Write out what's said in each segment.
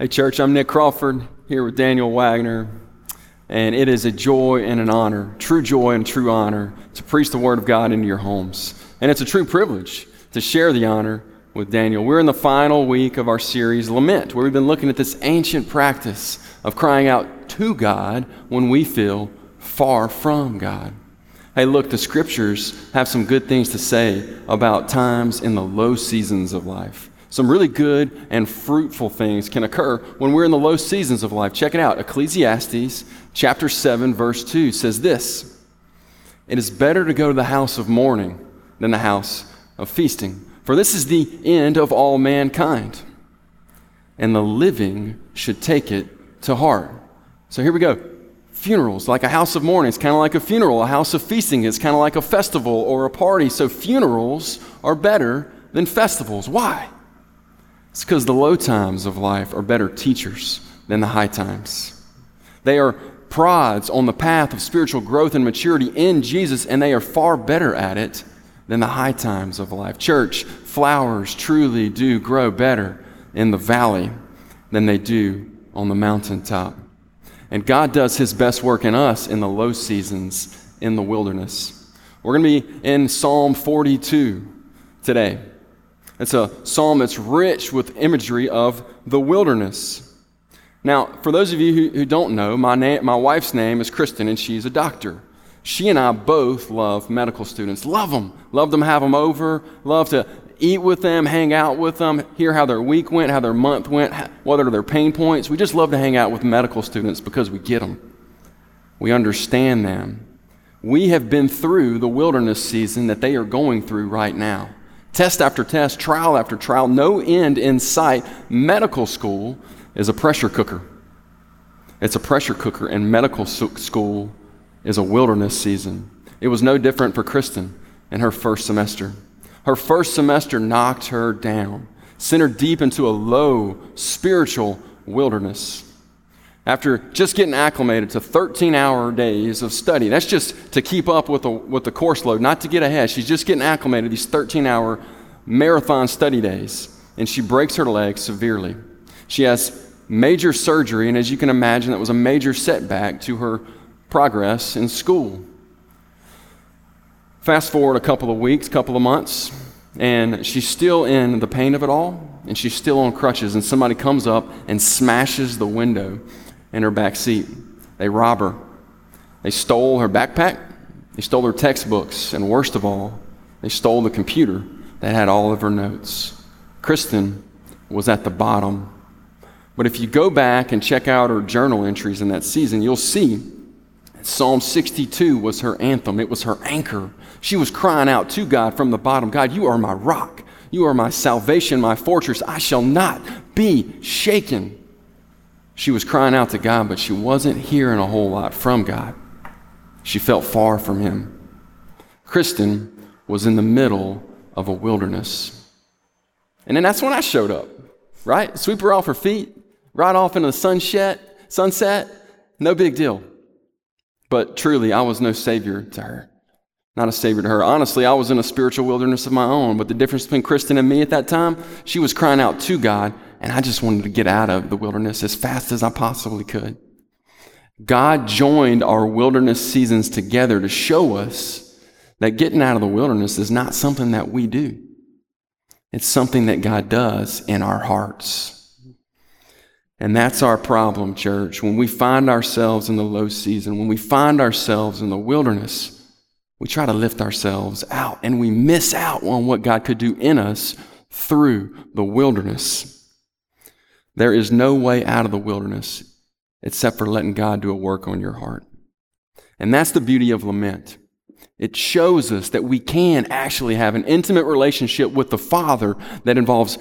Hey, church, I'm Nick Crawford here with Daniel Wagner, and it is a joy and an honor, true joy and true honor, to preach the Word of God into your homes. And it's a true privilege to share the honor with Daniel. We're in the final week of our series, Lament, where we've been looking at this ancient practice of crying out to God when we feel far from God. Hey, look, the scriptures have some good things to say about times in the low seasons of life. Some really good and fruitful things can occur when we're in the low seasons of life. Check it out. Ecclesiastes chapter 7, verse 2 says this It is better to go to the house of mourning than the house of feasting, for this is the end of all mankind, and the living should take it to heart. So here we go. Funerals, like a house of mourning, it's kind of like a funeral. A house of feasting is kind of like a festival or a party. So funerals are better than festivals. Why? It's because the low times of life are better teachers than the high times. They are prods on the path of spiritual growth and maturity in Jesus, and they are far better at it than the high times of life. Church, flowers truly do grow better in the valley than they do on the mountaintop. And God does His best work in us in the low seasons in the wilderness. We're going to be in Psalm 42 today. It's a psalm that's rich with imagery of the wilderness. Now, for those of you who, who don't know, my, na- my wife's name is Kristen, and she's a doctor. She and I both love medical students. Love them. Love them, have them over. Love to eat with them, hang out with them, hear how their week went, how their month went, what are their pain points. We just love to hang out with medical students because we get them. We understand them. We have been through the wilderness season that they are going through right now. Test after test, trial after trial, no end in sight. Medical school is a pressure cooker. It's a pressure cooker, and medical school is a wilderness season. It was no different for Kristen in her first semester. Her first semester knocked her down, sent her deep into a low spiritual wilderness after just getting acclimated to 13 hour days of study. That's just to keep up with the, with the course load, not to get ahead. She's just getting acclimated these 13 hour marathon study days, and she breaks her leg severely. She has major surgery, and as you can imagine, that was a major setback to her progress in school. Fast forward a couple of weeks, couple of months, and she's still in the pain of it all, and she's still on crutches, and somebody comes up and smashes the window in her back seat. They rob her. They stole her backpack. They stole her textbooks. And worst of all, they stole the computer that had all of her notes. Kristen was at the bottom. But if you go back and check out her journal entries in that season, you'll see Psalm 62 was her anthem, it was her anchor. She was crying out to God from the bottom God, you are my rock. You are my salvation, my fortress. I shall not be shaken. She was crying out to God, but she wasn't hearing a whole lot from God. She felt far from Him. Kristen was in the middle of a wilderness. And then that's when I showed up, right? Sweep her off her feet, right off into the sunset, sunset. No big deal. But truly, I was no savior to her. Not a savior to her. Honestly, I was in a spiritual wilderness of my own. But the difference between Kristen and me at that time, she was crying out to God and I just wanted to get out of the wilderness as fast as I possibly could. God joined our wilderness seasons together to show us that getting out of the wilderness is not something that we do. It's something that God does in our hearts. And that's our problem, church. When we find ourselves in the low season, when we find ourselves in the wilderness, we try to lift ourselves out and we miss out on what God could do in us through the wilderness. There is no way out of the wilderness except for letting God do a work on your heart. And that's the beauty of lament. It shows us that we can actually have an intimate relationship with the Father that involves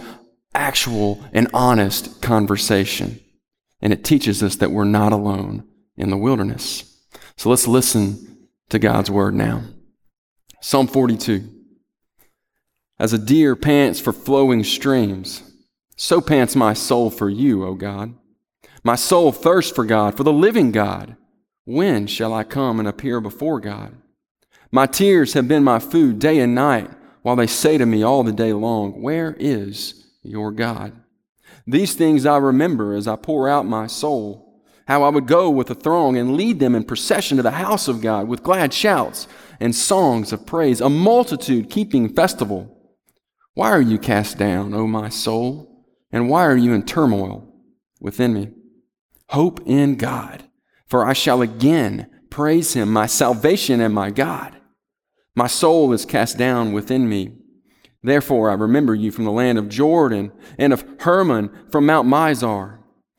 actual and honest conversation. And it teaches us that we're not alone in the wilderness. So let's listen to God's word now. Psalm 42. As a deer pants for flowing streams, so pants my soul for you, O God. My soul thirsts for God, for the living God. When shall I come and appear before God? My tears have been my food day and night, while they say to me all the day long, Where is your God? These things I remember as I pour out my soul, how I would go with the throng and lead them in procession to the house of God with glad shouts and songs of praise, a multitude keeping festival. Why are you cast down, O my soul? And why are you in turmoil within me? Hope in God, for I shall again praise him, my salvation and my God. My soul is cast down within me. Therefore, I remember you from the land of Jordan and of Hermon from Mount Mizar.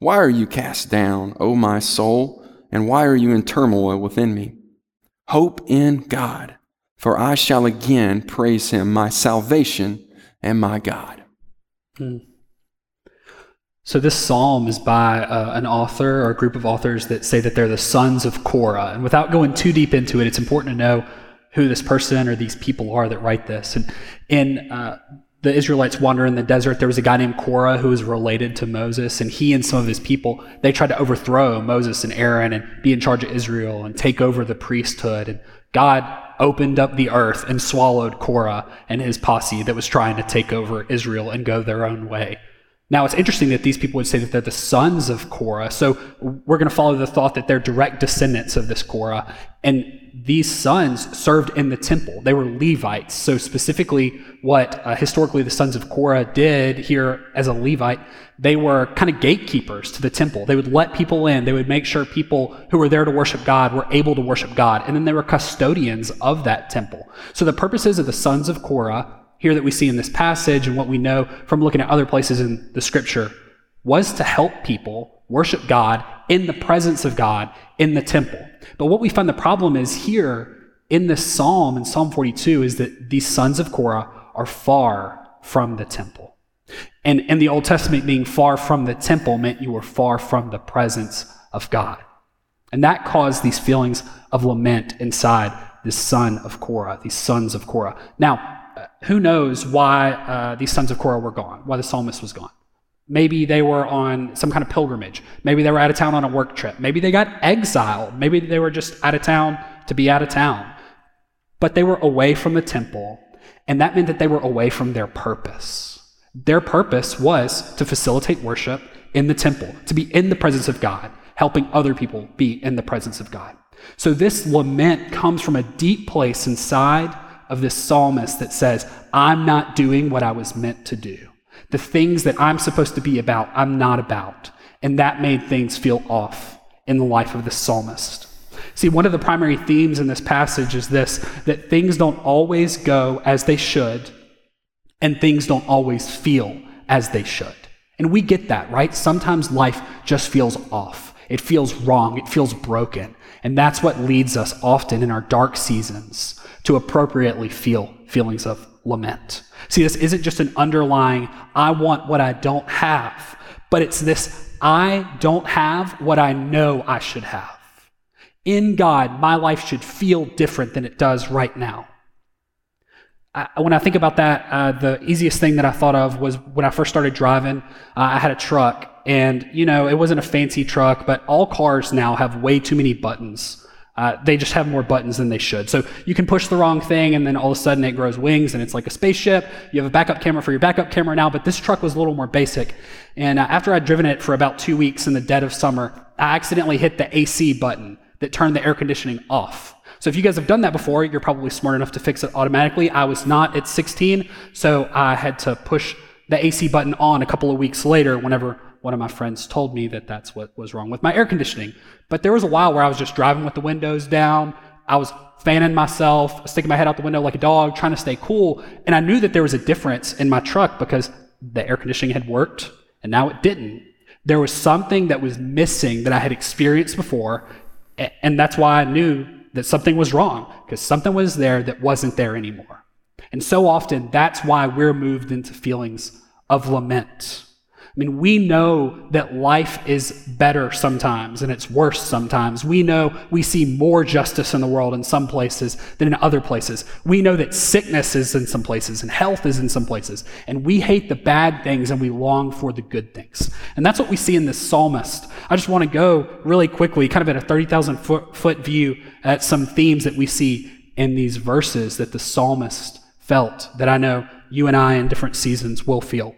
Why are you cast down, O my soul, and why are you in turmoil within me? Hope in God, for I shall again praise him, my salvation and my God. Hmm. So, this psalm is by uh, an author or a group of authors that say that they're the sons of Korah. And without going too deep into it, it's important to know who this person or these people are that write this. And in uh, the Israelites wander in the desert, there was a guy named Korah who was related to Moses, and he and some of his people they tried to overthrow Moses and Aaron and be in charge of Israel and take over the priesthood. And God opened up the earth and swallowed Korah and his posse that was trying to take over Israel and go their own way. Now, it's interesting that these people would say that they're the sons of Korah. So we're going to follow the thought that they're direct descendants of this Korah. And these sons served in the temple. They were Levites. So, specifically, what uh, historically the sons of Korah did here as a Levite, they were kind of gatekeepers to the temple. They would let people in, they would make sure people who were there to worship God were able to worship God. And then they were custodians of that temple. So, the purposes of the sons of Korah here that we see in this passage and what we know from looking at other places in the scripture was to help people worship God in the presence of God in the temple. But what we find the problem is here in this psalm, in Psalm 42, is that these sons of Korah are far from the temple. And in the Old Testament, being far from the temple meant you were far from the presence of God. And that caused these feelings of lament inside this son of Korah, these sons of Korah. Now, who knows why uh, these sons of Korah were gone, why the psalmist was gone. Maybe they were on some kind of pilgrimage. Maybe they were out of town on a work trip. Maybe they got exiled. Maybe they were just out of town to be out of town. But they were away from the temple, and that meant that they were away from their purpose. Their purpose was to facilitate worship in the temple, to be in the presence of God, helping other people be in the presence of God. So this lament comes from a deep place inside of this psalmist that says, I'm not doing what I was meant to do. The things that I'm supposed to be about, I'm not about. And that made things feel off in the life of the psalmist. See, one of the primary themes in this passage is this that things don't always go as they should, and things don't always feel as they should. And we get that, right? Sometimes life just feels off. It feels wrong. It feels broken. And that's what leads us often in our dark seasons to appropriately feel feelings of lament. See, this isn't just an underlying, I want what I don't have, but it's this, I don't have what I know I should have. In God, my life should feel different than it does right now. I, when I think about that, uh, the easiest thing that I thought of was when I first started driving, uh, I had a truck, and you know, it wasn't a fancy truck, but all cars now have way too many buttons. Uh, they just have more buttons than they should. So you can push the wrong thing, and then all of a sudden it grows wings, and it's like a spaceship. You have a backup camera for your backup camera now, but this truck was a little more basic. And uh, after I'd driven it for about two weeks in the dead of summer, I accidentally hit the AC button that turned the air conditioning off. So if you guys have done that before, you're probably smart enough to fix it automatically. I was not at 16, so I had to push the AC button on a couple of weeks later whenever one of my friends told me that that's what was wrong with my air conditioning. But there was a while where I was just driving with the windows down. I was fanning myself, sticking my head out the window like a dog, trying to stay cool. And I knew that there was a difference in my truck because the air conditioning had worked and now it didn't. There was something that was missing that I had experienced before. And that's why I knew that something was wrong because something was there that wasn't there anymore. And so often, that's why we're moved into feelings of lament I mean, we know that life is better sometimes and it's worse sometimes. We know we see more justice in the world in some places than in other places. We know that sickness is in some places and health is in some places. And we hate the bad things and we long for the good things. And that's what we see in this psalmist. I just want to go really quickly, kind of at a 30,000 foot, foot view, at some themes that we see in these verses that the psalmist felt that I know you and I in different seasons will feel.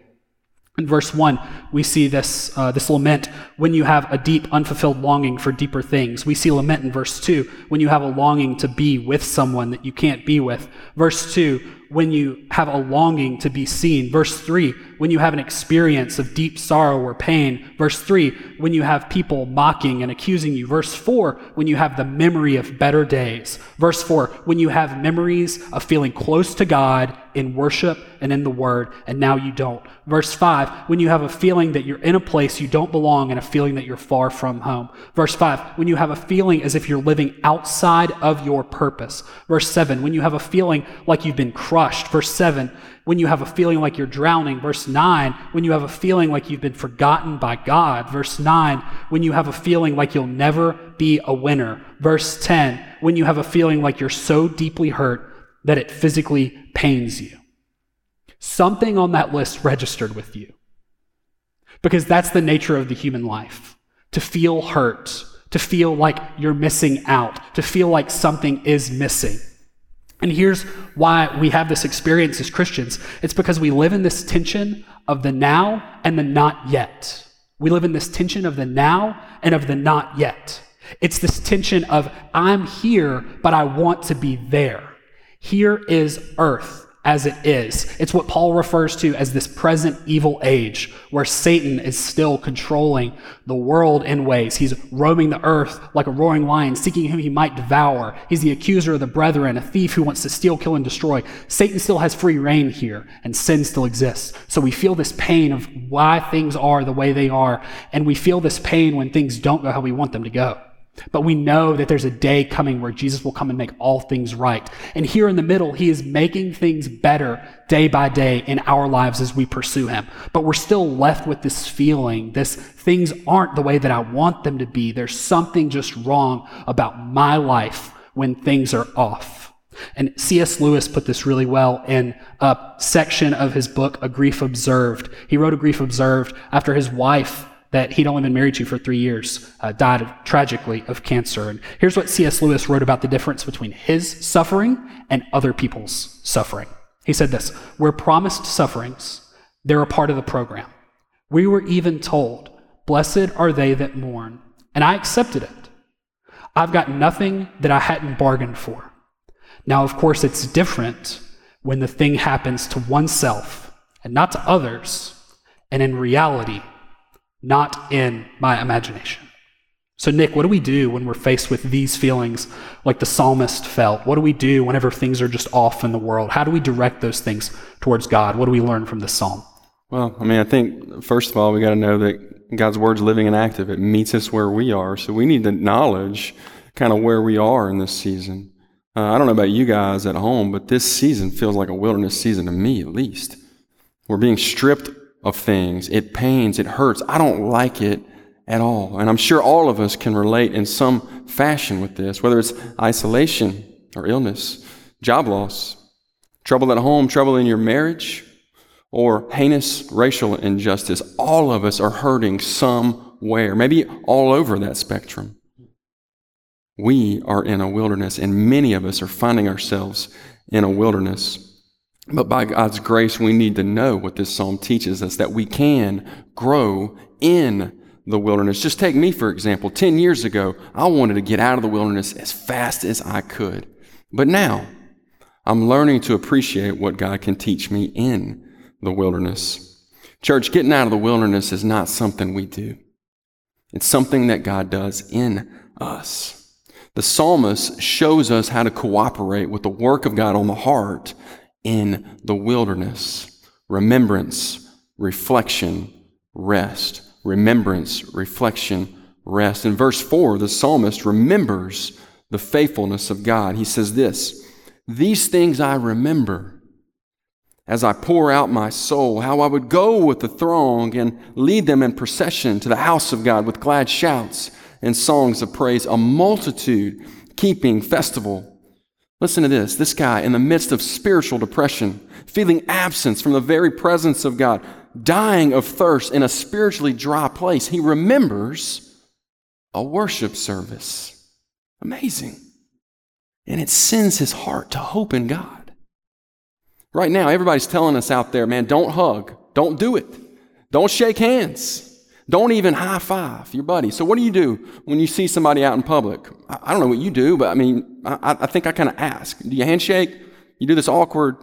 In verse 1, we see this, uh, this lament when you have a deep, unfulfilled longing for deeper things. We see lament in verse 2 when you have a longing to be with someone that you can't be with. Verse 2, when you have a longing to be seen. Verse 3, when you have an experience of deep sorrow or pain. Verse 3, when you have people mocking and accusing you. Verse 4, when you have the memory of better days. Verse 4, when you have memories of feeling close to God in worship and in the Word, and now you don't. Verse 5, when you have a feeling that you're in a place you don't belong and a feeling that you're far from home. Verse 5, when you have a feeling as if you're living outside of your purpose. Verse 7, when you have a feeling like you've been crushed. Verse 7, when you have a feeling like you're drowning. Verse 9, when you have a feeling like you've been forgotten by God. Verse 9, when you have a feeling like you'll never be a winner. Verse 10, when you have a feeling like you're so deeply hurt that it physically pains you. Something on that list registered with you. Because that's the nature of the human life to feel hurt, to feel like you're missing out, to feel like something is missing. And here's why we have this experience as Christians it's because we live in this tension of the now and the not yet. We live in this tension of the now and of the not yet. It's this tension of I'm here, but I want to be there. Here is earth as it is. It's what Paul refers to as this present evil age, where Satan is still controlling the world in ways. He's roaming the earth like a roaring lion, seeking whom he might devour. He's the accuser of the brethren, a thief who wants to steal, kill, and destroy. Satan still has free reign here, and sin still exists. So we feel this pain of why things are the way they are, and we feel this pain when things don't go how we want them to go. But we know that there's a day coming where Jesus will come and make all things right. And here in the middle, he is making things better day by day in our lives as we pursue him. But we're still left with this feeling, this things aren't the way that I want them to be. There's something just wrong about my life when things are off. And C.S. Lewis put this really well in a section of his book, A Grief Observed. He wrote A Grief Observed after his wife that he'd only been married to for three years, uh, died of, tragically of cancer. And here's what C.S. Lewis wrote about the difference between his suffering and other people's suffering. He said this We're promised sufferings, they're a part of the program. We were even told, Blessed are they that mourn. And I accepted it. I've got nothing that I hadn't bargained for. Now, of course, it's different when the thing happens to oneself and not to others, and in reality, not in my imagination. So, Nick, what do we do when we're faced with these feelings like the psalmist felt? What do we do whenever things are just off in the world? How do we direct those things towards God? What do we learn from this psalm? Well, I mean, I think, first of all, we got to know that God's word's living and active. It meets us where we are. So we need to acknowledge kind of where we are in this season. Uh, I don't know about you guys at home, but this season feels like a wilderness season to me, at least. We're being stripped of things. It pains, it hurts. I don't like it at all. And I'm sure all of us can relate in some fashion with this, whether it's isolation or illness, job loss, trouble at home, trouble in your marriage, or heinous racial injustice. All of us are hurting somewhere, maybe all over that spectrum. We are in a wilderness, and many of us are finding ourselves in a wilderness. But by God's grace, we need to know what this psalm teaches us that we can grow in the wilderness. Just take me, for example. 10 years ago, I wanted to get out of the wilderness as fast as I could. But now, I'm learning to appreciate what God can teach me in the wilderness. Church, getting out of the wilderness is not something we do, it's something that God does in us. The psalmist shows us how to cooperate with the work of God on the heart in the wilderness. Remembrance, reflection, rest. Remembrance, reflection, rest. In verse 4, the psalmist remembers the faithfulness of God. He says this These things I remember, as I pour out my soul, how I would go with the throng and lead them in procession to the house of God with glad shouts and songs of praise, a multitude keeping festival. Listen to this this guy, in the midst of spiritual depression, feeling absence from the very presence of God, dying of thirst in a spiritually dry place, he remembers a worship service. Amazing. And it sends his heart to hope in God. Right now, everybody's telling us out there, man, don't hug. Don't do it. Don't shake hands. Don't even high five your buddy. So, what do you do when you see somebody out in public? I, don't know what you do, but I mean, I, I think I kind of ask. Do you handshake? You do this awkward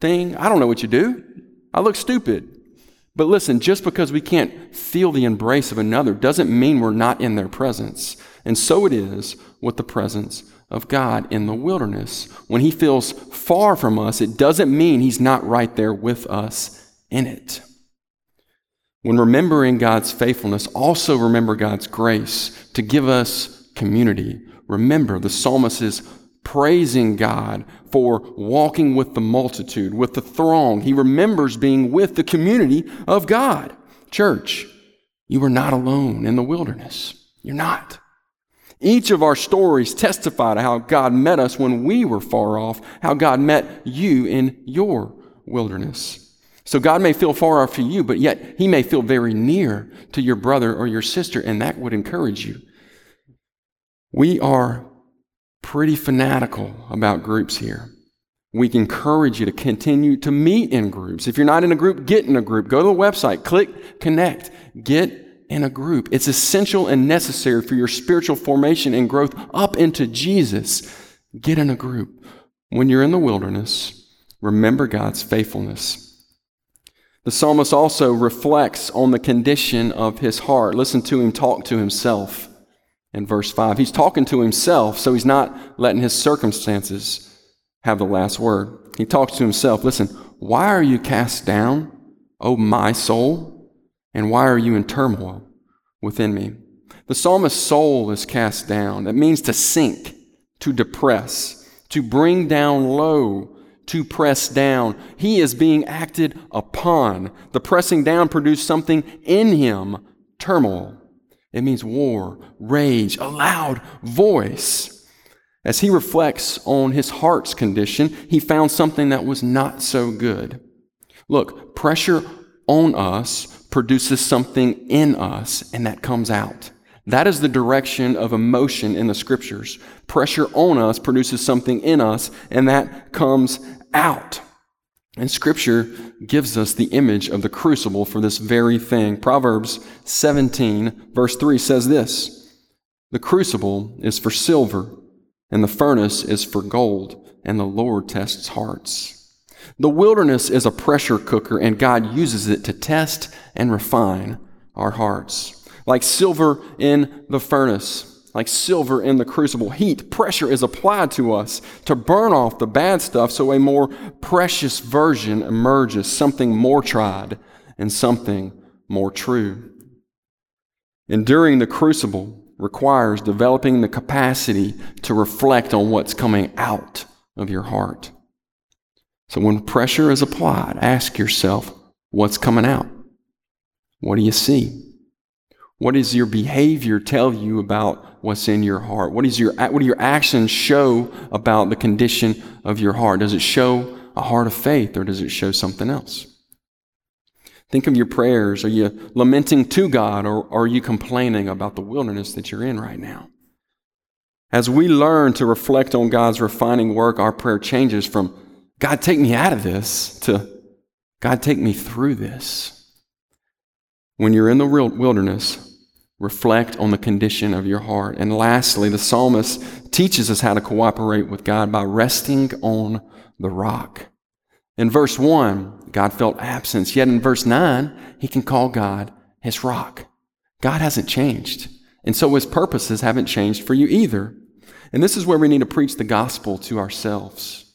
thing? I don't know what you do. I look stupid. But listen, just because we can't feel the embrace of another doesn't mean we're not in their presence. And so it is with the presence of God in the wilderness. When He feels far from us, it doesn't mean He's not right there with us in it. When remembering God's faithfulness, also remember God's grace to give us community. Remember, the psalmist is praising God for walking with the multitude, with the throng. He remembers being with the community of God. Church, you are not alone in the wilderness. You're not. Each of our stories testify to how God met us when we were far off, how God met you in your wilderness. So God may feel far off to you, but yet He may feel very near to your brother or your sister, and that would encourage you. We are pretty fanatical about groups here. We encourage you to continue to meet in groups. If you're not in a group, get in a group. Go to the website, click connect, get in a group. It's essential and necessary for your spiritual formation and growth up into Jesus. Get in a group. When you're in the wilderness, remember God's faithfulness. The psalmist also reflects on the condition of his heart. Listen to him talk to himself in verse 5. He's talking to himself, so he's not letting his circumstances have the last word. He talks to himself. Listen, why are you cast down, O my soul? And why are you in turmoil within me? The psalmist's soul is cast down. That means to sink, to depress, to bring down low, to press down. He is being acted upon. The pressing down produced something in him turmoil. It means war, rage, a loud voice. As he reflects on his heart's condition, he found something that was not so good. Look, pressure on us produces something in us, and that comes out. That is the direction of emotion in the scriptures. Pressure on us produces something in us, and that comes out. And scripture gives us the image of the crucible for this very thing. Proverbs 17, verse 3 says this The crucible is for silver, and the furnace is for gold, and the Lord tests hearts. The wilderness is a pressure cooker, and God uses it to test and refine our hearts. Like silver in the furnace, like silver in the crucible, heat, pressure is applied to us to burn off the bad stuff so a more precious version emerges, something more tried and something more true. Enduring the crucible requires developing the capacity to reflect on what's coming out of your heart. So when pressure is applied, ask yourself, what's coming out? What do you see? What does your behavior tell you about what's in your heart? What, is your, what do your actions show about the condition of your heart? Does it show a heart of faith or does it show something else? Think of your prayers. Are you lamenting to God or are you complaining about the wilderness that you're in right now? As we learn to reflect on God's refining work, our prayer changes from God, take me out of this, to God, take me through this. When you're in the wilderness, reflect on the condition of your heart. And lastly, the psalmist teaches us how to cooperate with God by resting on the rock. In verse 1, God felt absence, yet in verse 9, he can call God his rock. God hasn't changed, and so his purposes haven't changed for you either. And this is where we need to preach the gospel to ourselves.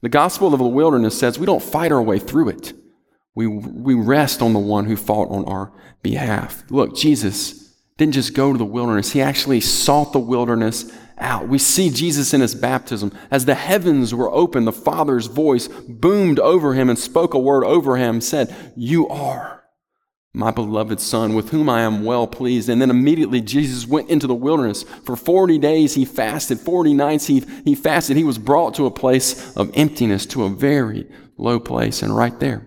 The gospel of the wilderness says we don't fight our way through it. We, we rest on the one who fought on our behalf. Look, Jesus didn't just go to the wilderness, he actually sought the wilderness out. We see Jesus in his baptism. As the heavens were opened, the Father's voice boomed over him and spoke a word over him, said, You are my beloved Son, with whom I am well pleased. And then immediately Jesus went into the wilderness. For 40 days he fasted, 40 nights he, he fasted. He was brought to a place of emptiness, to a very low place. And right there,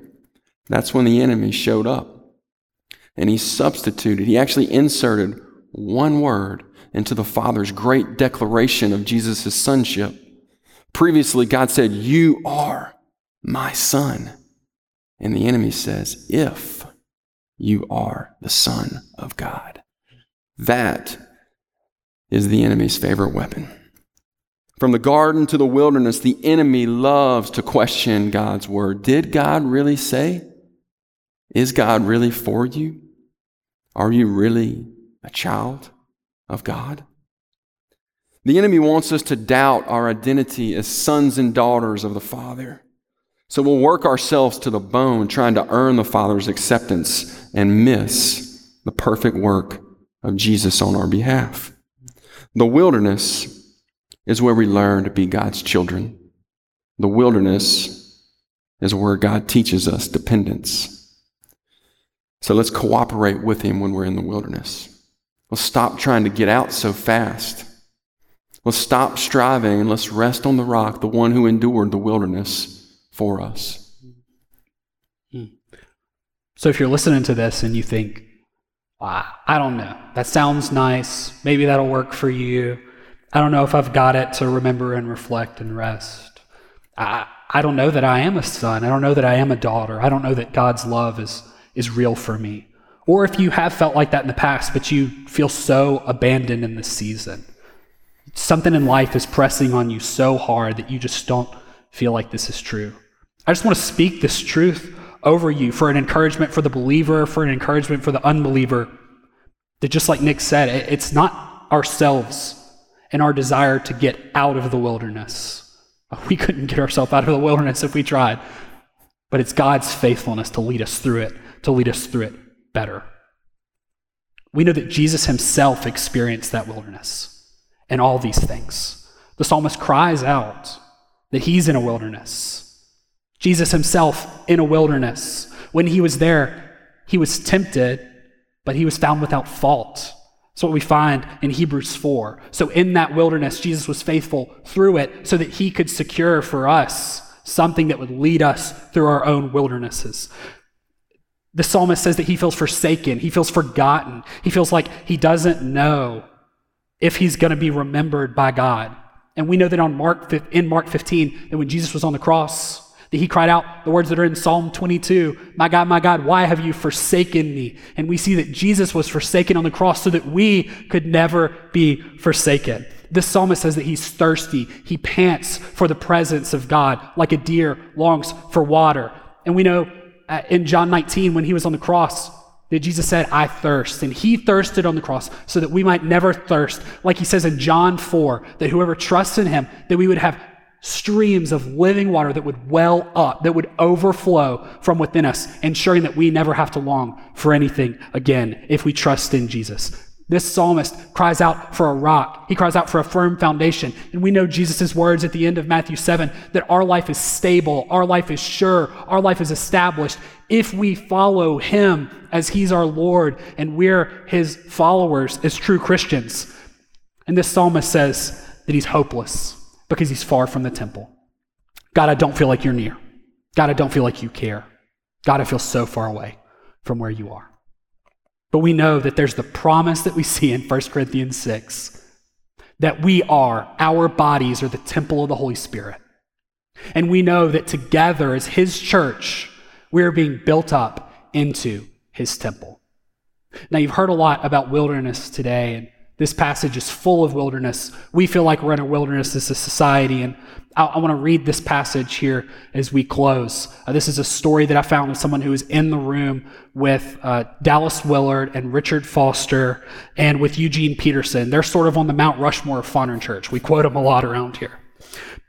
that's when the enemy showed up. And he substituted, he actually inserted one word into the Father's great declaration of Jesus' sonship. Previously, God said, You are my son. And the enemy says, If you are the Son of God. That is the enemy's favorite weapon. From the garden to the wilderness, the enemy loves to question God's word. Did God really say? Is God really for you? Are you really a child? of God. The enemy wants us to doubt our identity as sons and daughters of the Father. So we'll work ourselves to the bone trying to earn the Father's acceptance and miss the perfect work of Jesus on our behalf. The wilderness is where we learn to be God's children. The wilderness is where God teaches us dependence. So let's cooperate with Him when we're in the wilderness. Let's stop trying to get out so fast. Let's stop striving and let's rest on the rock, the one who endured the wilderness for us. Hmm. So if you're listening to this and you think, I don't know, that sounds nice, maybe that'll work for you. I don't know if I've got it to remember and reflect and rest. I, I don't know that I am a son. I don't know that I am a daughter. I don't know that God's love is, is real for me. Or if you have felt like that in the past, but you feel so abandoned in this season. Something in life is pressing on you so hard that you just don't feel like this is true. I just want to speak this truth over you for an encouragement for the believer, for an encouragement for the unbeliever. That just like Nick said, it's not ourselves and our desire to get out of the wilderness. We couldn't get ourselves out of the wilderness if we tried. But it's God's faithfulness to lead us through it, to lead us through it better. We know that Jesus himself experienced that wilderness and all these things. The psalmist cries out that he's in a wilderness. Jesus himself in a wilderness. When he was there, he was tempted, but he was found without fault. That's what we find in Hebrews 4. So, in that wilderness, Jesus was faithful through it so that he could secure for us something that would lead us through our own wildernesses. The psalmist says that he feels forsaken, he feels forgotten, he feels like he doesn't know if he's going to be remembered by God. And we know that on Mark in Mark 15 that when Jesus was on the cross, that he cried out the words that are in Psalm 22, "My God, my God, why have you forsaken me?" And we see that Jesus was forsaken on the cross so that we could never be forsaken. This psalmist says that he's thirsty. He pants for the presence of God like a deer longs for water. And we know uh, in John 19 when he was on the cross that Jesus said, I thirst. And he thirsted on the cross so that we might never thirst. Like he says in John 4, that whoever trusts in him, that we would have streams of living water that would well up, that would overflow from within us, ensuring that we never have to long for anything again if we trust in Jesus. This psalmist cries out for a rock. He cries out for a firm foundation. And we know Jesus' words at the end of Matthew 7 that our life is stable, our life is sure, our life is established if we follow him as he's our Lord and we're his followers as true Christians. And this psalmist says that he's hopeless because he's far from the temple. God, I don't feel like you're near. God, I don't feel like you care. God, I feel so far away from where you are. But we know that there's the promise that we see in 1 Corinthians 6 that we are, our bodies are the temple of the Holy Spirit. And we know that together as His church, we are being built up into His temple. Now, you've heard a lot about wilderness today, and this passage is full of wilderness. We feel like we're in a wilderness as a society, and I, I want to read this passage here as we close. Uh, this is a story that I found of someone who was in the room with uh, Dallas Willard and Richard Foster and with Eugene Peterson. They're sort of on the Mount Rushmore of Fondren Church. We quote them a lot around here.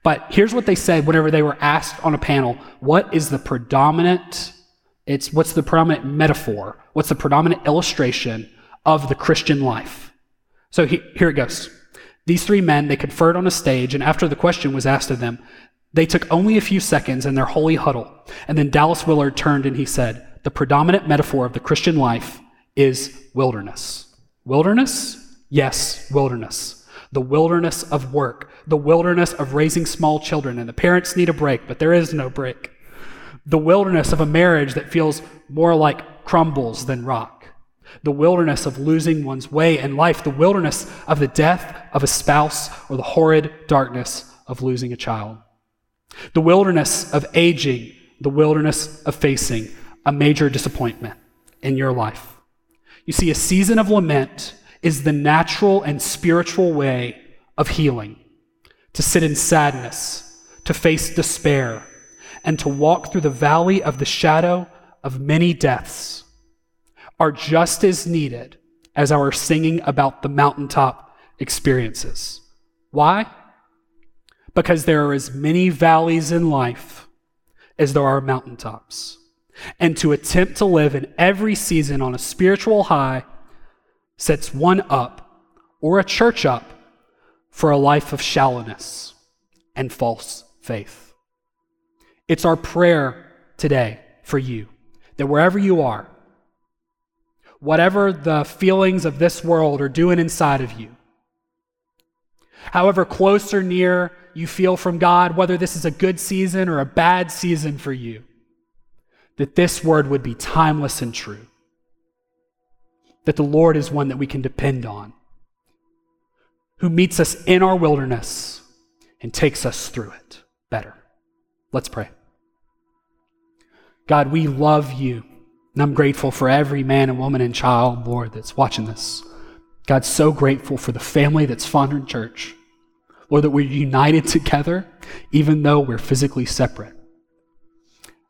But here's what they said whenever they were asked on a panel what is the predominant, it's what's the predominant metaphor? What's the predominant illustration of the Christian life? So he, here it goes. These three men, they conferred on a stage, and after the question was asked of them, they took only a few seconds in their holy huddle. And then Dallas Willard turned and he said, The predominant metaphor of the Christian life is wilderness. Wilderness? Yes, wilderness. The wilderness of work, the wilderness of raising small children, and the parents need a break, but there is no break. The wilderness of a marriage that feels more like crumbles than rock the wilderness of losing one's way in life, the wilderness of the death of a spouse, or the horrid darkness of losing a child, the wilderness of aging, the wilderness of facing a major disappointment in your life. You see, a season of lament is the natural and spiritual way of healing to sit in sadness, to face despair, and to walk through the valley of the shadow of many deaths are just as needed as our singing about the mountaintop experiences. Why? Because there are as many valleys in life as there are mountaintops. And to attempt to live in every season on a spiritual high sets one up or a church up for a life of shallowness and false faith. It's our prayer today for you that wherever you are, whatever the feelings of this world are doing inside of you. However close or near you feel from God, whether this is a good season or a bad season for you, that this word would be timeless and true. That the Lord is one that we can depend on, who meets us in our wilderness and takes us through it better. Let's pray. God, we love you. And I'm grateful for every man and woman and child, Lord, that's watching this. God, so grateful for the family that's Fondren Church. Lord, that we're united together, even though we're physically separate.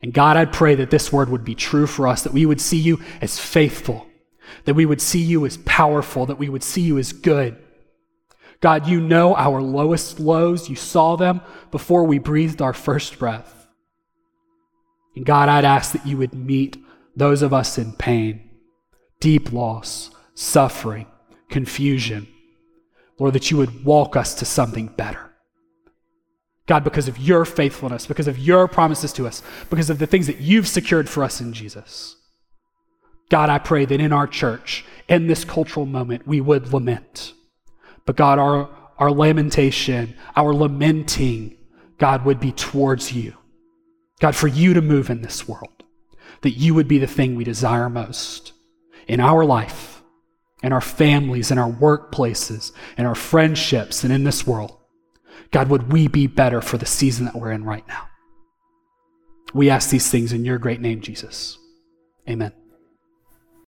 And God, I pray that this word would be true for us, that we would see you as faithful, that we would see you as powerful, that we would see you as good. God, you know our lowest lows. You saw them before we breathed our first breath. And God, I'd ask that you would meet those of us in pain, deep loss, suffering, confusion. Lord, that you would walk us to something better. God, because of your faithfulness, because of your promises to us, because of the things that you've secured for us in Jesus. God, I pray that in our church, in this cultural moment, we would lament. But God, our, our lamentation, our lamenting, God, would be towards you. God, for you to move in this world that you would be the thing we desire most in our life, in our families, in our workplaces, in our friendships, and in this world. God, would we be better for the season that we're in right now? We ask these things in your great name, Jesus. Amen.